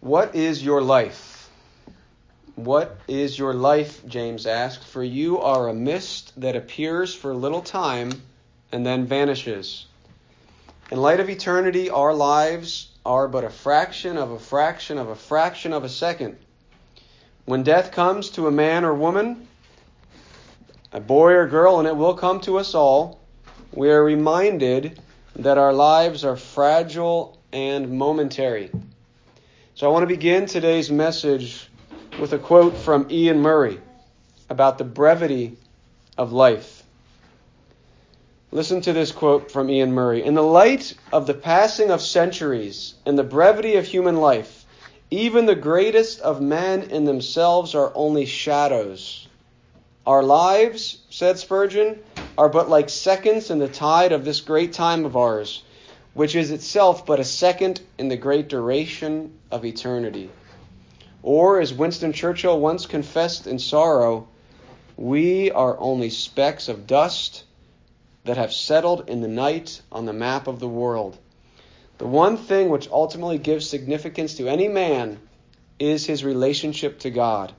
What is your life? What is your life? James asked. For you are a mist that appears for a little time and then vanishes. In light of eternity, our lives are but a fraction of a fraction of a fraction of a second. When death comes to a man or woman, a boy or girl, and it will come to us all, we are reminded that our lives are fragile and momentary. So I want to begin today's message with a quote from Iain Murray about the brevity of life. Listen to this quote from Iain Murray. In the light of the passing of centuries and the brevity of human life, even the greatest of men in themselves are only shadows. Our lives, said Spurgeon, are but like seconds in the tide of this great time of ours, which is itself but a second in the great duration of eternity. Or, as Winston Churchill once confessed in sorrow, we are only specks of dust that have settled in the night on the map of the world. The one thing which ultimately gives significance to any man is his relationship to God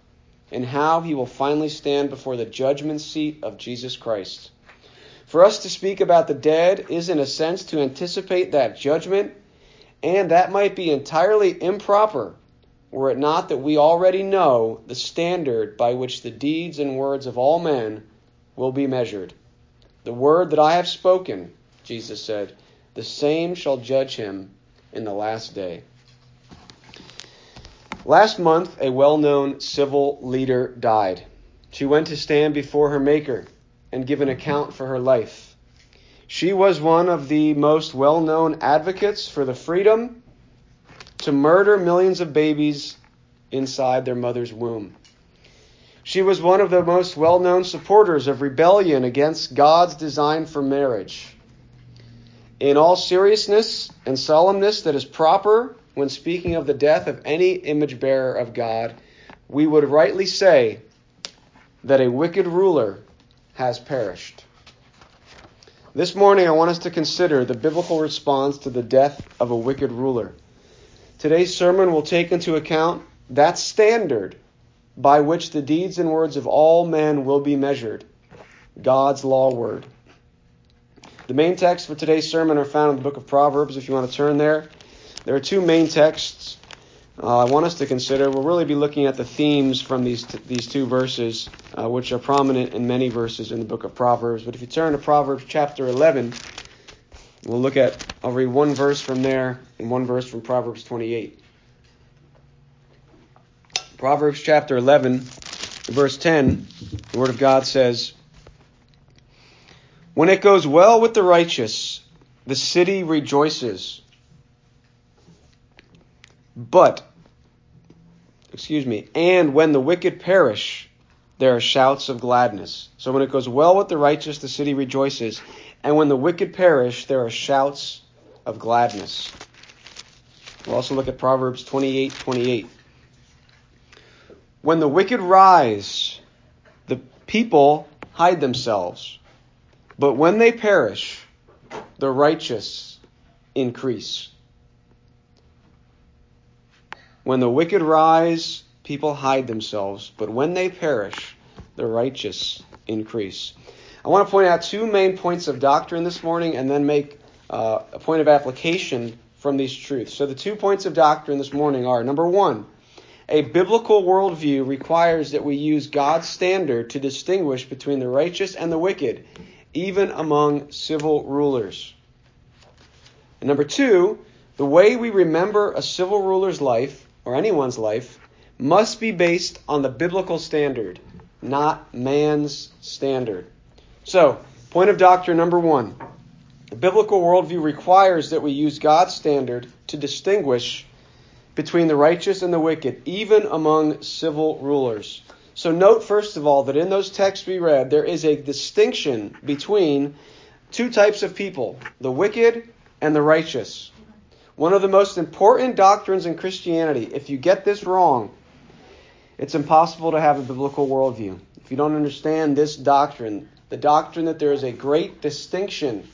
and how he will finally stand before the judgment seat of Jesus Christ. For us to speak about the dead is, in a sense, to anticipate that judgment, and that might be entirely improper were it not that we already know the standard by which the deeds and words of all men will be measured. The word that I have spoken, Jesus said, the same shall judge him in the last day. Last month, a well known civil leader died. She went to stand before her Maker and give an account for her life. She was one of the most well known advocates for the freedom to murder millions of babies inside their mother's womb. She was one of the most well known supporters of rebellion against God's design for marriage. In all seriousness and solemnness that is proper when speaking of the death of any image bearer of God, we would rightly say that a wicked ruler has perished. This morning, I want us to consider the biblical response to the death of a wicked ruler. Today's sermon will take into account that standard by which the deeds and words of all men will be measured God's law word. The main texts for today's sermon are found in the book of Proverbs, if you want to turn there. There are two main texts uh, I want us to consider. We'll really be looking at the themes from these, t- these two verses, uh, which are prominent in many verses in the book of Proverbs. But if you turn to Proverbs chapter 11, we'll look at, I'll read one verse from there and one verse from Proverbs 28. Proverbs chapter 11, verse 10, the Word of God says, When it goes well with the righteous, the city rejoices. But, excuse me, and when the wicked perish, there are shouts of gladness. So when it goes well with the righteous, the city rejoices. And when the wicked perish, there are shouts of gladness. We'll also look at Proverbs 28 28. When the wicked rise, the people hide themselves. But when they perish, the righteous increase. When the wicked rise, people hide themselves. But when they perish, the righteous increase. I want to point out two main points of doctrine this morning and then make uh, a point of application from these truths. So, the two points of doctrine this morning are number one, a biblical worldview requires that we use God's standard to distinguish between the righteous and the wicked, even among civil rulers. And number two, the way we remember a civil ruler's life, or anyone's life, must be based on the biblical standard, not man's standard. So, point of doctrine number one the biblical worldview requires that we use God's standard to distinguish between the righteous and the wicked, even among civil rulers. So note, first of all, that in those texts we read, there is a distinction between two types of people the wicked and the righteous. One of the most important doctrines in Christianity, if you get this wrong, it's impossible to have a biblical worldview. If you don't understand this doctrine, the doctrine that there is a great distinction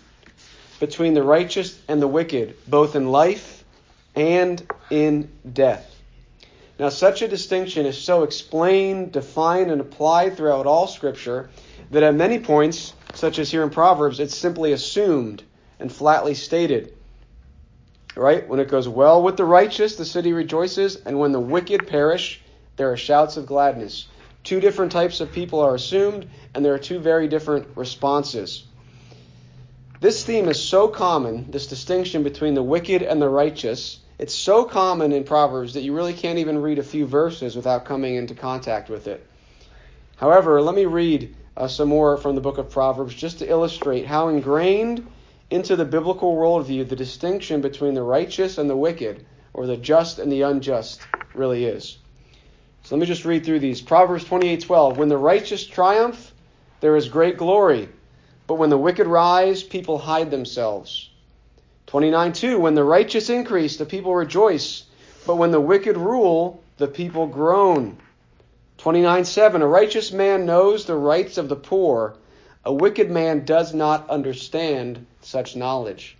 between the righteous and the wicked, both in life and in death. Now, such a distinction is so explained, defined, and applied throughout all Scripture that at many points, such as here in Proverbs, it's simply assumed and flatly stated. Right? When it goes well with the righteous, the city rejoices, and when the wicked perish, there are shouts of gladness. Two different types of people are assumed, and there are two very different responses. This theme is so common, this distinction between the wicked and the righteous. It's so common in Proverbs that you really can't even read a few verses without coming into contact with it. However, let me read uh, some more from the book of Proverbs just to illustrate how ingrained into the biblical worldview the distinction between the righteous and the wicked, or the just and the unjust, really is. So let me just read through these. Proverbs 28:12. When the righteous triumph, there is great glory, but when the wicked rise, people hide themselves. 29:2. When the righteous increase, the people rejoice, but when the wicked rule, the people groan. 29:7. A righteous man knows the rights of the poor. A wicked man does not understand such knowledge.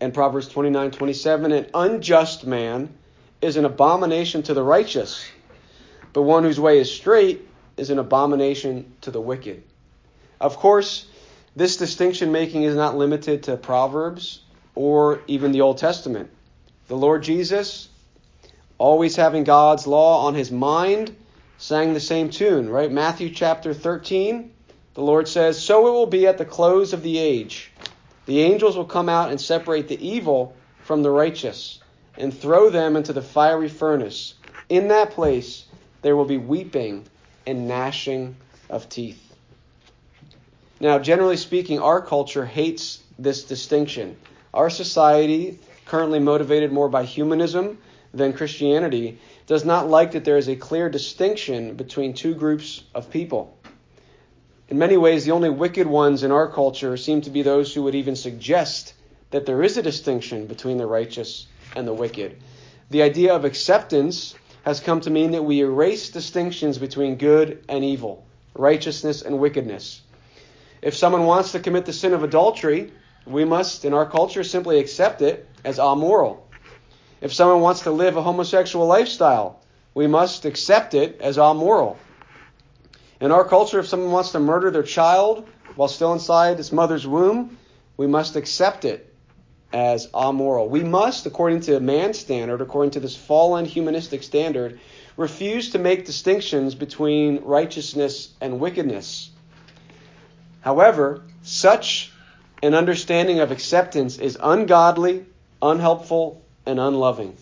And Proverbs 29:27. An unjust man is an abomination to the righteous but one whose way is straight is an abomination to the wicked. Of course, this distinction making is not limited to Proverbs or even the Old Testament. The Lord Jesus, always having God's law on his mind, sang the same tune, right? Matthew chapter 13, the Lord says, So it will be at the close of the age. The angels will come out and separate the evil from the righteous and throw them into the fiery furnace. In that place, there will be weeping and gnashing of teeth. Now, generally speaking, our culture hates this distinction. Our society, currently motivated more by humanism than Christianity, does not like that there is a clear distinction between two groups of people. In many ways, the only wicked ones in our culture seem to be those who would even suggest that there is a distinction between the righteous and the wicked. The idea of acceptance has come to mean that we erase distinctions between good and evil, righteousness and wickedness. If someone wants to commit the sin of adultery, we must, in our culture, simply accept it as amoral. If someone wants to live a homosexual lifestyle, we must accept it as amoral. In our culture, if someone wants to murder their child while still inside its mother's womb, we must accept it as amoral. We must, according to man's standard, according to this fallen humanistic standard, refuse to make distinctions between righteousness and wickedness. However, such an understanding of acceptance is ungodly, unhelpful, and unloving.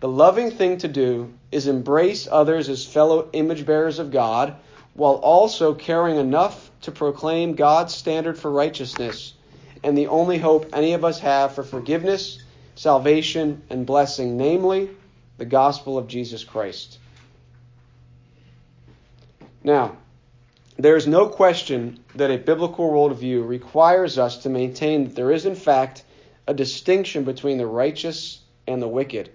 The loving thing to do is embrace others as fellow image bearers of God while also caring enough to proclaim God's standard for righteousness and the only hope any of us have for forgiveness, salvation, and blessing, namely the gospel of Jesus Christ. Now, there is no question that a biblical worldview requires us to maintain that there is, in fact, a distinction between the righteous and the wicked.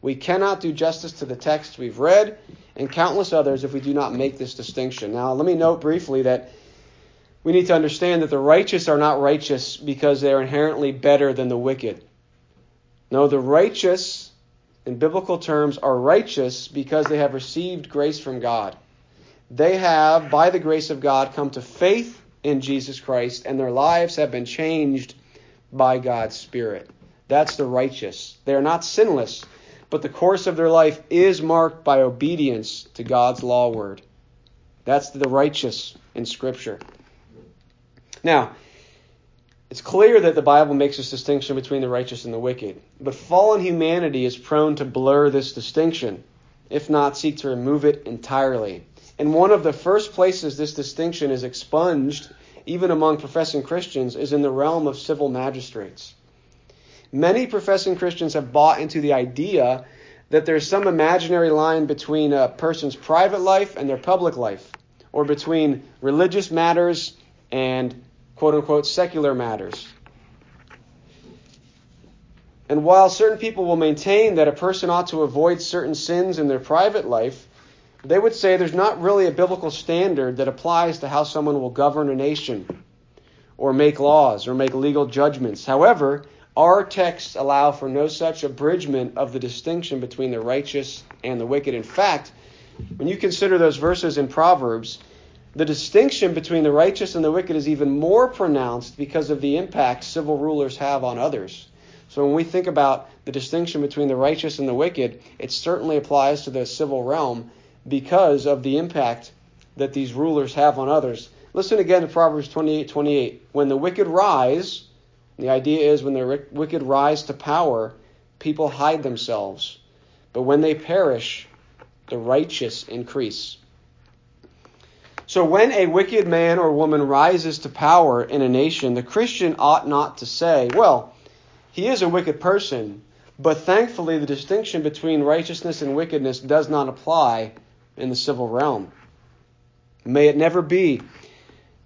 We cannot do justice to the text we've read and countless others if we do not make this distinction. Now, let me note briefly that we need to understand that the righteous are not righteous because they are inherently better than the wicked. No, the righteous, in biblical terms, are righteous because they have received grace from God. They have, by the grace of God, come to faith in Jesus Christ, and their lives have been changed by God's Spirit. That's the righteous. They are not sinless, but the course of their life is marked by obedience to God's law word. That's the righteous in Scripture. Now, it's clear that the Bible makes this distinction between the righteous and the wicked, but fallen humanity is prone to blur this distinction, if not seek to remove it entirely. And one of the first places this distinction is expunged, even among professing Christians, is in the realm of civil magistrates. Many professing Christians have bought into the idea that there's some imaginary line between a person's private life and their public life, or between religious matters and quote unquote secular matters. And while certain people will maintain that a person ought to avoid certain sins in their private life, they would say there's not really a biblical standard that applies to how someone will govern a nation or make laws or make legal judgments. However, Our texts allow for no such abridgment of the distinction between the righteous and the wicked. In fact, when you consider those verses in Proverbs, the distinction between the righteous and the wicked is even more pronounced because of the impact civil rulers have on others. So when we think about the distinction between the righteous and the wicked, it certainly applies to the civil realm because of the impact that these rulers have on others. Listen again to Proverbs 28 28. When the wicked rise, the idea is when the wicked rise to power, people hide themselves. But when they perish, the righteous increase. So when a wicked man or woman rises to power in a nation, the Christian ought not to say, well, he is a wicked person, but thankfully the distinction between righteousness and wickedness does not apply in the civil realm. May it never be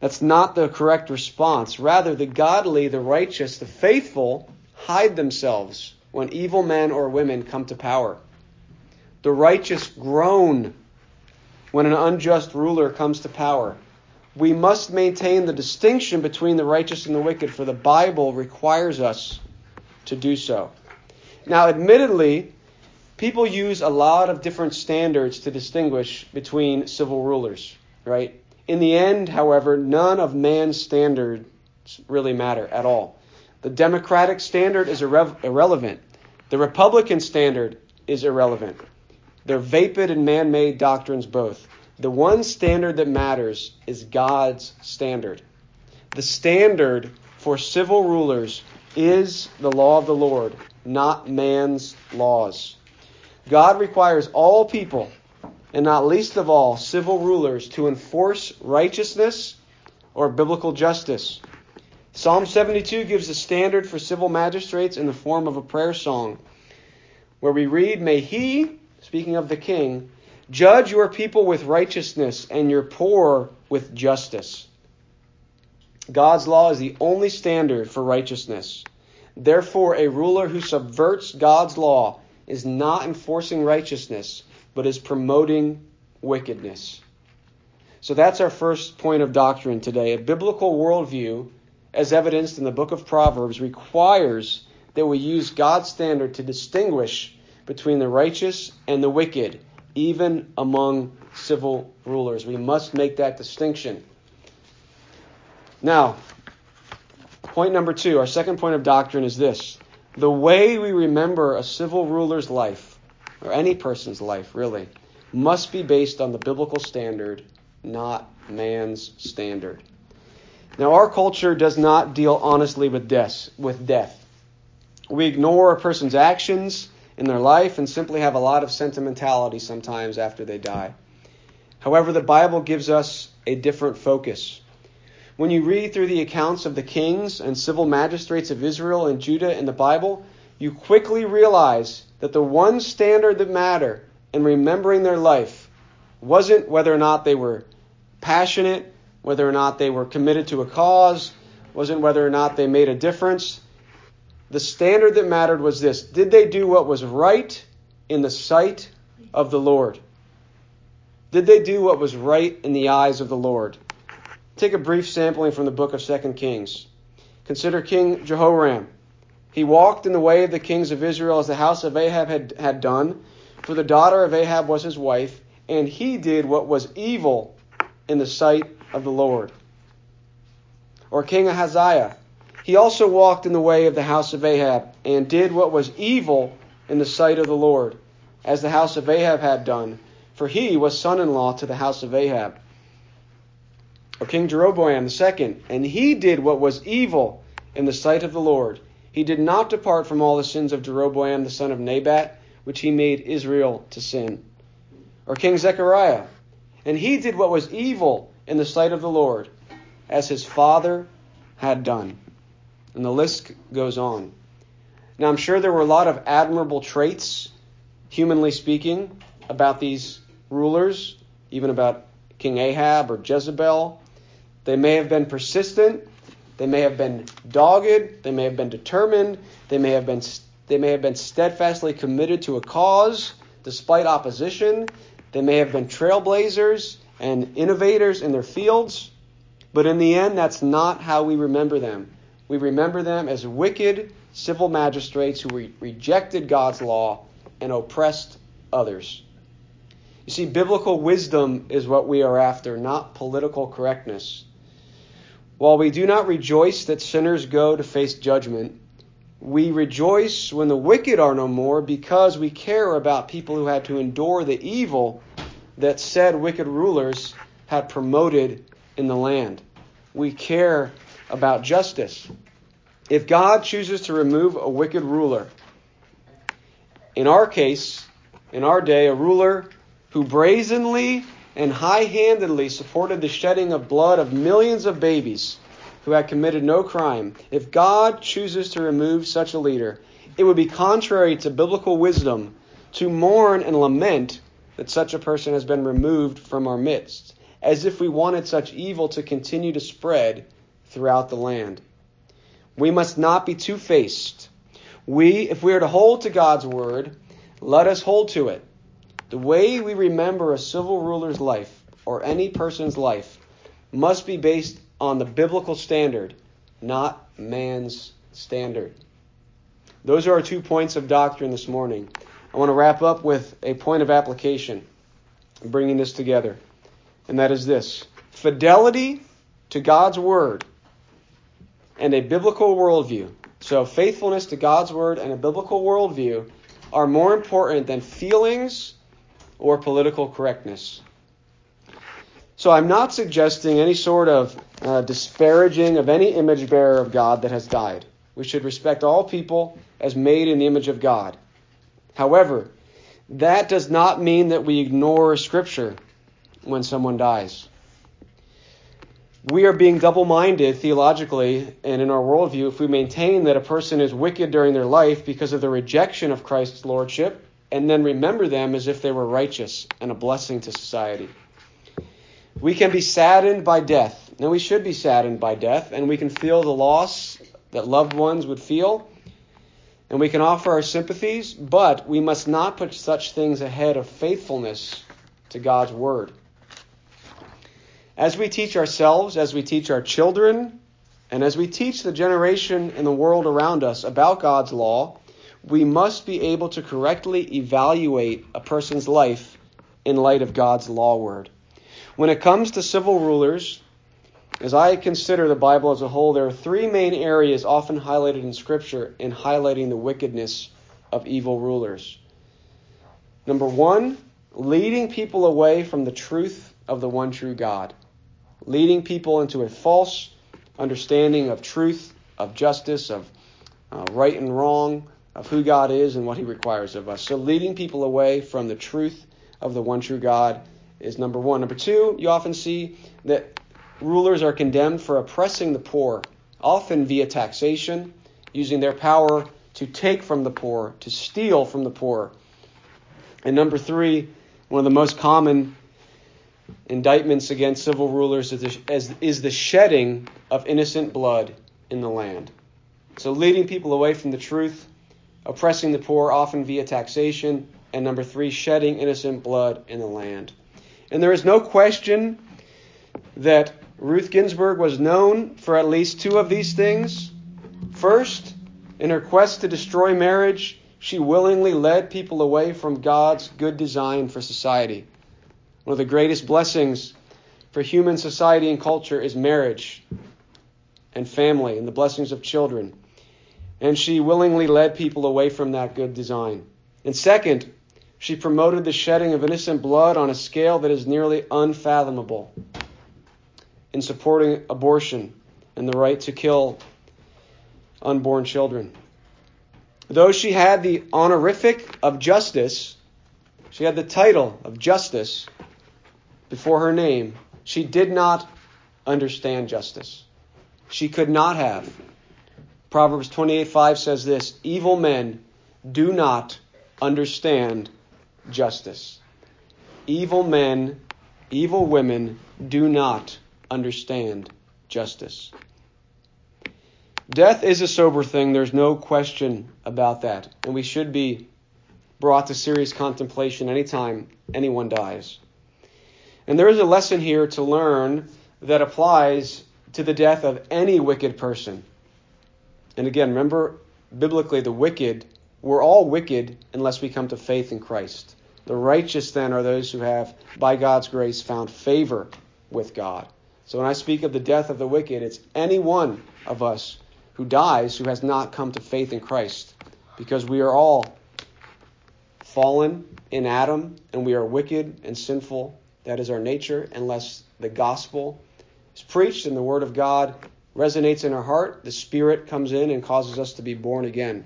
that's not the correct response. Rather, the godly, the righteous, the faithful hide themselves when evil men or women come to power. The righteous groan when an unjust ruler comes to power. We must maintain the distinction between the righteous and the wicked, for the Bible requires us to do so. Now, admittedly, people use a lot of different standards to distinguish between civil rulers, right? In the end, however, none of man's standards really matter at all. The democratic standard is irre- irrelevant. The Republican standard is irrelevant. They're vapid and man made doctrines both. The one standard that matters is God's standard. The standard for civil rulers is the law of the Lord, not man's laws. God requires all people and not least of all, civil rulers to enforce righteousness or biblical justice. Psalm 72 gives a standard for civil magistrates in the form of a prayer song, where we read, May he, speaking of the king, judge your people with righteousness and your poor with justice. God's law is the only standard for righteousness. Therefore, a ruler who subverts God's law is not enforcing righteousness, but is promoting wickedness. So that's our first point of doctrine today. A biblical worldview, as evidenced in the book of Proverbs, requires that we use God's standard to distinguish between the righteous and the wicked, even among civil rulers. We must make that distinction. Now, point number two, our second point of doctrine is this the way we remember a civil ruler's life or any person's life really, must be based on the biblical standard, not man's standard. Now, our culture does not deal honestly with death. With death. We ignore a person's actions in their life and simply have a lot of sentimentality sometimes after they die. However, the Bible gives us a different focus. When you read through the accounts of the kings and civil magistrates of Israel and Judah in the Bible, you quickly realize that the one standard that mattered in remembering their life wasn't whether or not they were passionate, whether or not they were committed to a cause, wasn't whether or not they made a difference. The standard that mattered was this did they do what was right in the sight of the Lord? Did they do what was right in the eyes of the Lord? Take a brief sampling from the book of 2 Kings. Consider King Jehoram. He walked in the way of the kings of Israel as the house of Ahab had, had done, for the daughter of Ahab was his wife, and he did what was evil in the sight of the Lord. Or King Ahaziah. He also walked in the way of the house of Ahab, and did what was evil in the sight of the Lord, as the house of Ahab had done, for he was son in law to the house of Ahab. Or King Jeroboam the second, and he did what was evil in the sight of the Lord he did not depart from all the sins of Jeroboam the son of Nebat, which he made Israel to sin. Or King Zechariah. And he did what was evil in the sight of the Lord, as his father had done. And the list goes on. Now, I'm sure there were a lot of admirable traits, humanly speaking, about these rulers, even about King Ahab or Jezebel. They may have been persistent, they may have been dogged, they may have been determined, they may have been they may have been steadfastly committed to a cause despite opposition. They may have been trailblazers and innovators in their fields, but in the end that's not how we remember them. We remember them as wicked civil magistrates who re- rejected God's law and oppressed others. You see, biblical wisdom is what we are after, not political correctness. While we do not rejoice that sinners go to face judgment, we rejoice when the wicked are no more because we care about people who had to endure the evil that said wicked rulers had promoted in the land. We care about justice. If God chooses to remove a wicked ruler, in our case, in our day, a ruler who brazenly and high handedly supported the shedding of blood of millions of babies who had committed no crime, if God chooses to remove such a leader, it would be contrary to biblical wisdom to mourn and lament that such a person has been removed from our midst, as if we wanted such evil to continue to spread throughout the land. We must not be two faced. We, if we are to hold to God's word, let us hold to it. The way we remember a civil ruler's life, or any person's life, must be based on the biblical standard, not man's standard. Those are our two points of doctrine this morning. I want to wrap up with a point of application, bringing this together, and that is this fidelity to God's word and a biblical worldview. So, faithfulness to God's word and a biblical worldview are more important than feelings or political correctness. So I'm not suggesting any sort of uh, disparaging of any image bearer of God that has died. We should respect all people as made in the image of God. However, that does not mean that we ignore Scripture when someone dies. We are being double minded theologically and in our worldview if we maintain that a person is wicked during their life because of the rejection of Christ's lordship and then remember them as if they were righteous and a blessing to society. We can be saddened by death, and we should be saddened by death, and we can feel the loss that loved ones would feel, and we can offer our sympathies, but we must not put such things ahead of faithfulness to God's Word. As we teach ourselves, as we teach our children, and as we teach the generation and the world around us about God's law, we must be able to correctly evaluate a person's life in light of God's law word. When it comes to civil rulers, as I consider the Bible as a whole, there are three main areas often highlighted in Scripture in highlighting the wickedness of evil rulers. Number one, leading people away from the truth of the one true God, leading people into a false understanding of truth, of justice, of uh, right and wrong, of who God is and what He requires of us. So, leading people away from the truth of the one true God is number one. Number two, you often see that rulers are condemned for oppressing the poor, often via taxation, using their power to take from the poor, to steal from the poor. And number three, one of the most common indictments against civil rulers is the, is the shedding of innocent blood in the land. So, leading people away from the truth oppressing the poor, often via taxation, and number three, shedding innocent blood in the land. And there is no question that Ruth Ginsburg was known for at least two of these things. First, in her quest to destroy marriage, she willingly led people away from God's good design for society. One of the greatest blessings for human society and culture is marriage and family and the blessings of children and she willingly led people away from that good design. And second, she promoted the shedding of innocent blood on a scale that is nearly unfathomable in supporting abortion and the right to kill unborn children. Though she had the honorific of justice, she had the title of justice before her name, she did not understand justice. She could not have. Proverbs 28:5 says this Evil men do not understand justice. Evil men, evil women do not understand justice. Death is a sober thing, there's no question about that. And we should be brought to serious contemplation anytime anyone dies. And there is a lesson here to learn that applies to the death of any wicked person And again, remember biblically, the wicked, we're all wicked unless we come to faith in Christ. The righteous, then, are those who have, by God's grace, found favor with God. So when I speak of the death of the wicked, it's any one of us who dies who has not come to faith in Christ. Because we are all fallen in Adam and we are wicked and sinful. That is our nature, unless the gospel is preached and the word of God resonates in our heart, the Spirit comes in and causes us to be born again.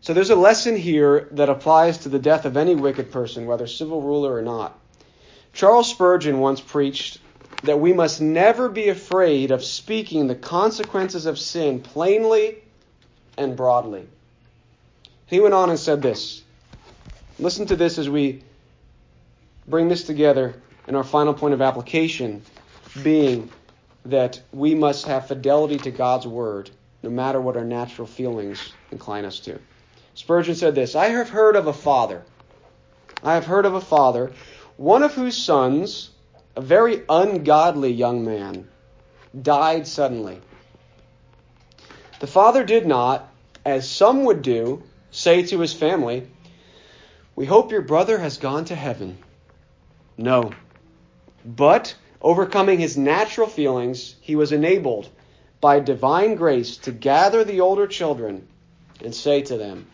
So there's a lesson here that applies to the death of any wicked person, whether civil ruler or not. Charles Spurgeon once preached that we must never be afraid of speaking the consequences of sin plainly and broadly. He went on and said this. Listen to this as we bring this together in our final point of application, being that we must have fidelity to God's word, no matter what our natural feelings incline us to. Spurgeon said this I have heard of a father. I have heard of a father, one of whose sons, a very ungodly young man, died suddenly. The father did not, as some would do, say to his family, We hope your brother has gone to heaven. No. But Overcoming his natural feelings, he was enabled by divine grace to gather the older children and say to them,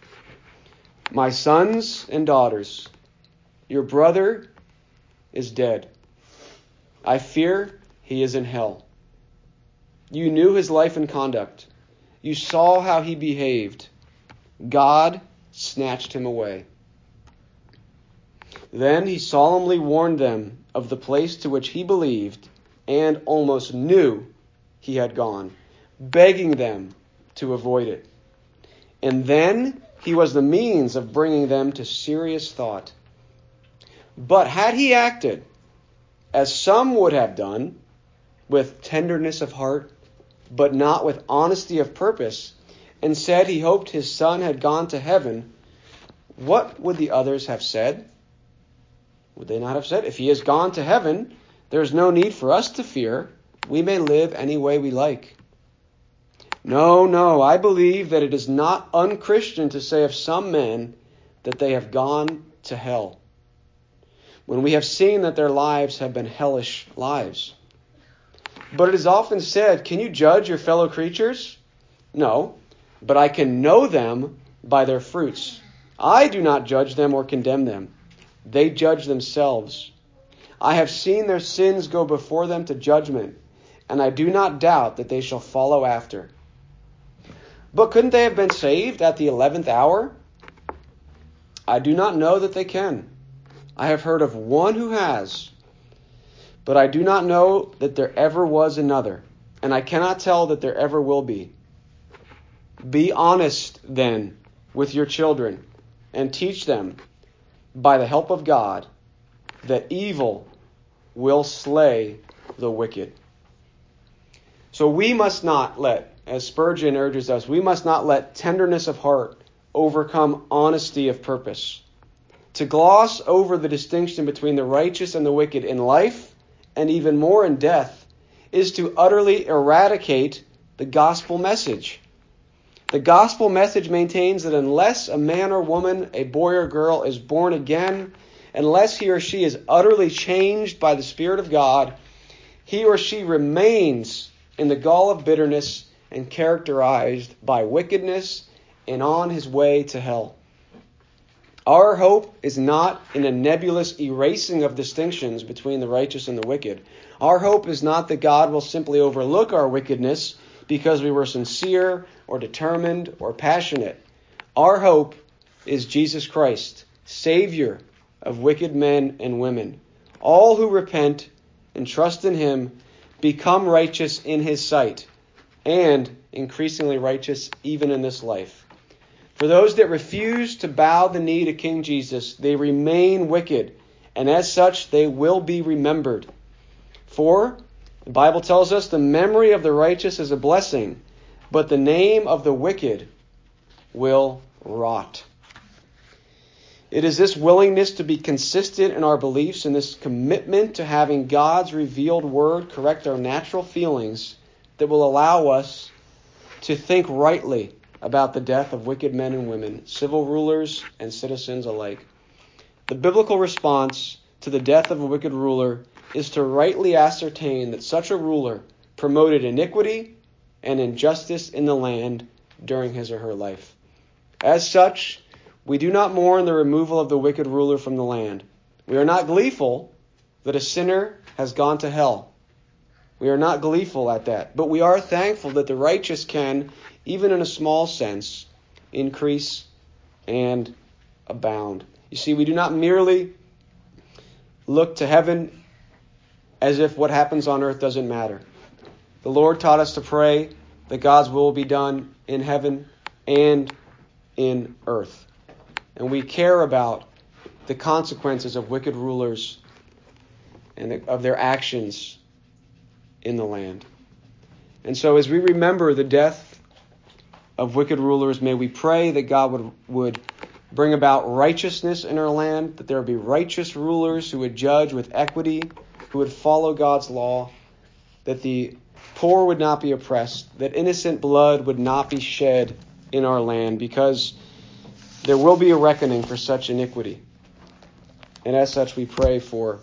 My sons and daughters, your brother is dead. I fear he is in hell. You knew his life and conduct. You saw how he behaved. God snatched him away. Then he solemnly warned them of the place to which he believed and almost knew he had gone, begging them to avoid it. And then he was the means of bringing them to serious thought. But had he acted as some would have done, with tenderness of heart, but not with honesty of purpose, and said he hoped his son had gone to heaven, what would the others have said? Would they not have said, If he has gone to heaven, there is no need for us to fear. We may live any way we like. No, no, I believe that it is not unchristian to say of some men that they have gone to hell, when we have seen that their lives have been hellish lives. But it is often said, Can you judge your fellow creatures? No, but I can know them by their fruits. I do not judge them or condemn them. They judge themselves. I have seen their sins go before them to judgment, and I do not doubt that they shall follow after. But couldn't they have been saved at the eleventh hour? I do not know that they can. I have heard of one who has, but I do not know that there ever was another, and I cannot tell that there ever will be. Be honest, then, with your children, and teach them by the help of God, that evil will slay the wicked. So we must not let, as Spurgeon urges us, we must not let tenderness of heart overcome honesty of purpose. To gloss over the distinction between the righteous and the wicked in life, and even more in death, is to utterly eradicate the gospel message. The gospel message maintains that unless a man or woman, a boy or girl, is born again, unless he or she is utterly changed by the Spirit of God, he or she remains in the gall of bitterness and characterized by wickedness and on his way to hell. Our hope is not in a nebulous erasing of distinctions between the righteous and the wicked. Our hope is not that God will simply overlook our wickedness because we were sincere or determined or passionate. Our hope is Jesus Christ, Savior of wicked men and women. All who repent and trust in Him become righteous in His sight and increasingly righteous even in this life. For those that refuse to bow the knee to King Jesus, they remain wicked, and as such they will be remembered. For the Bible tells us the memory of the righteous is a blessing, but the name of the wicked will rot. It is this willingness to be consistent in our beliefs and this commitment to having God's revealed word correct our natural feelings that will allow us to think rightly about the death of wicked men and women, civil rulers and citizens alike. The biblical response to the death of a wicked ruler is to rightly ascertain that such a ruler promoted iniquity and injustice in the land during his or her life. As such, we do not mourn the removal of the wicked ruler from the land. We are not gleeful that a sinner has gone to hell. We are not gleeful at that, but we are thankful that the righteous can, even in a small sense, increase and abound. You see, we do not merely look to heaven as if what happens on earth doesn't matter. The Lord taught us to pray that God's will be done in heaven and in earth. And we care about the consequences of wicked rulers and of their actions in the land. And so, as we remember the death of wicked rulers, may we pray that God would, would bring about righteousness in our land, that there would be righteous rulers who would judge with equity, who would follow God's law, that the poor would not be oppressed, that innocent blood would not be shed in our land, because there will be a reckoning for such iniquity. And as such, we pray for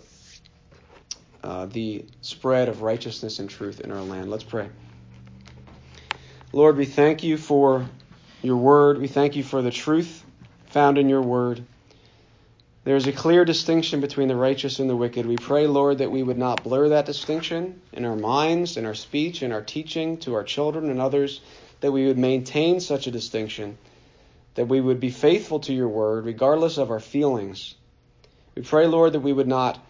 uh, the spread of righteousness and truth in our land. Let's pray. Lord, we thank you for your word. We thank you for the truth found in your word. There is a clear distinction between the righteous and the wicked. We pray, Lord, that we would not blur that distinction in our minds, in our speech, in our teaching to our children and others, that we would maintain such a distinction, that we would be faithful to your word regardless of our feelings. We pray, Lord, that we would not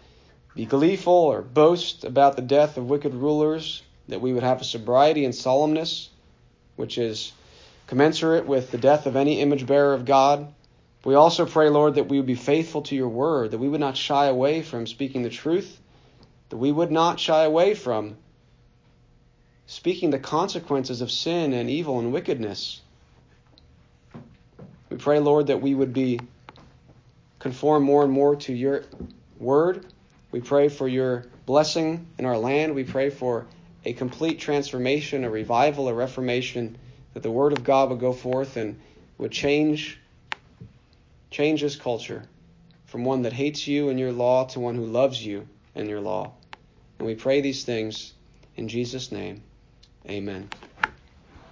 be gleeful or boast about the death of wicked rulers, that we would have a sobriety and solemnness which is commensurate with the death of any image bearer of God. We also pray, Lord, that we would be faithful to your word, that we would not shy away from speaking the truth, that we would not shy away from speaking the consequences of sin and evil and wickedness. We pray, Lord, that we would be conformed more and more to your word we pray for your blessing in our land. We pray for a complete transformation, a revival, a reformation, that the word of God would go forth and would change change this culture from one that hates you and your law to one who loves you and your law. And we pray these things in Jesus' name. Amen.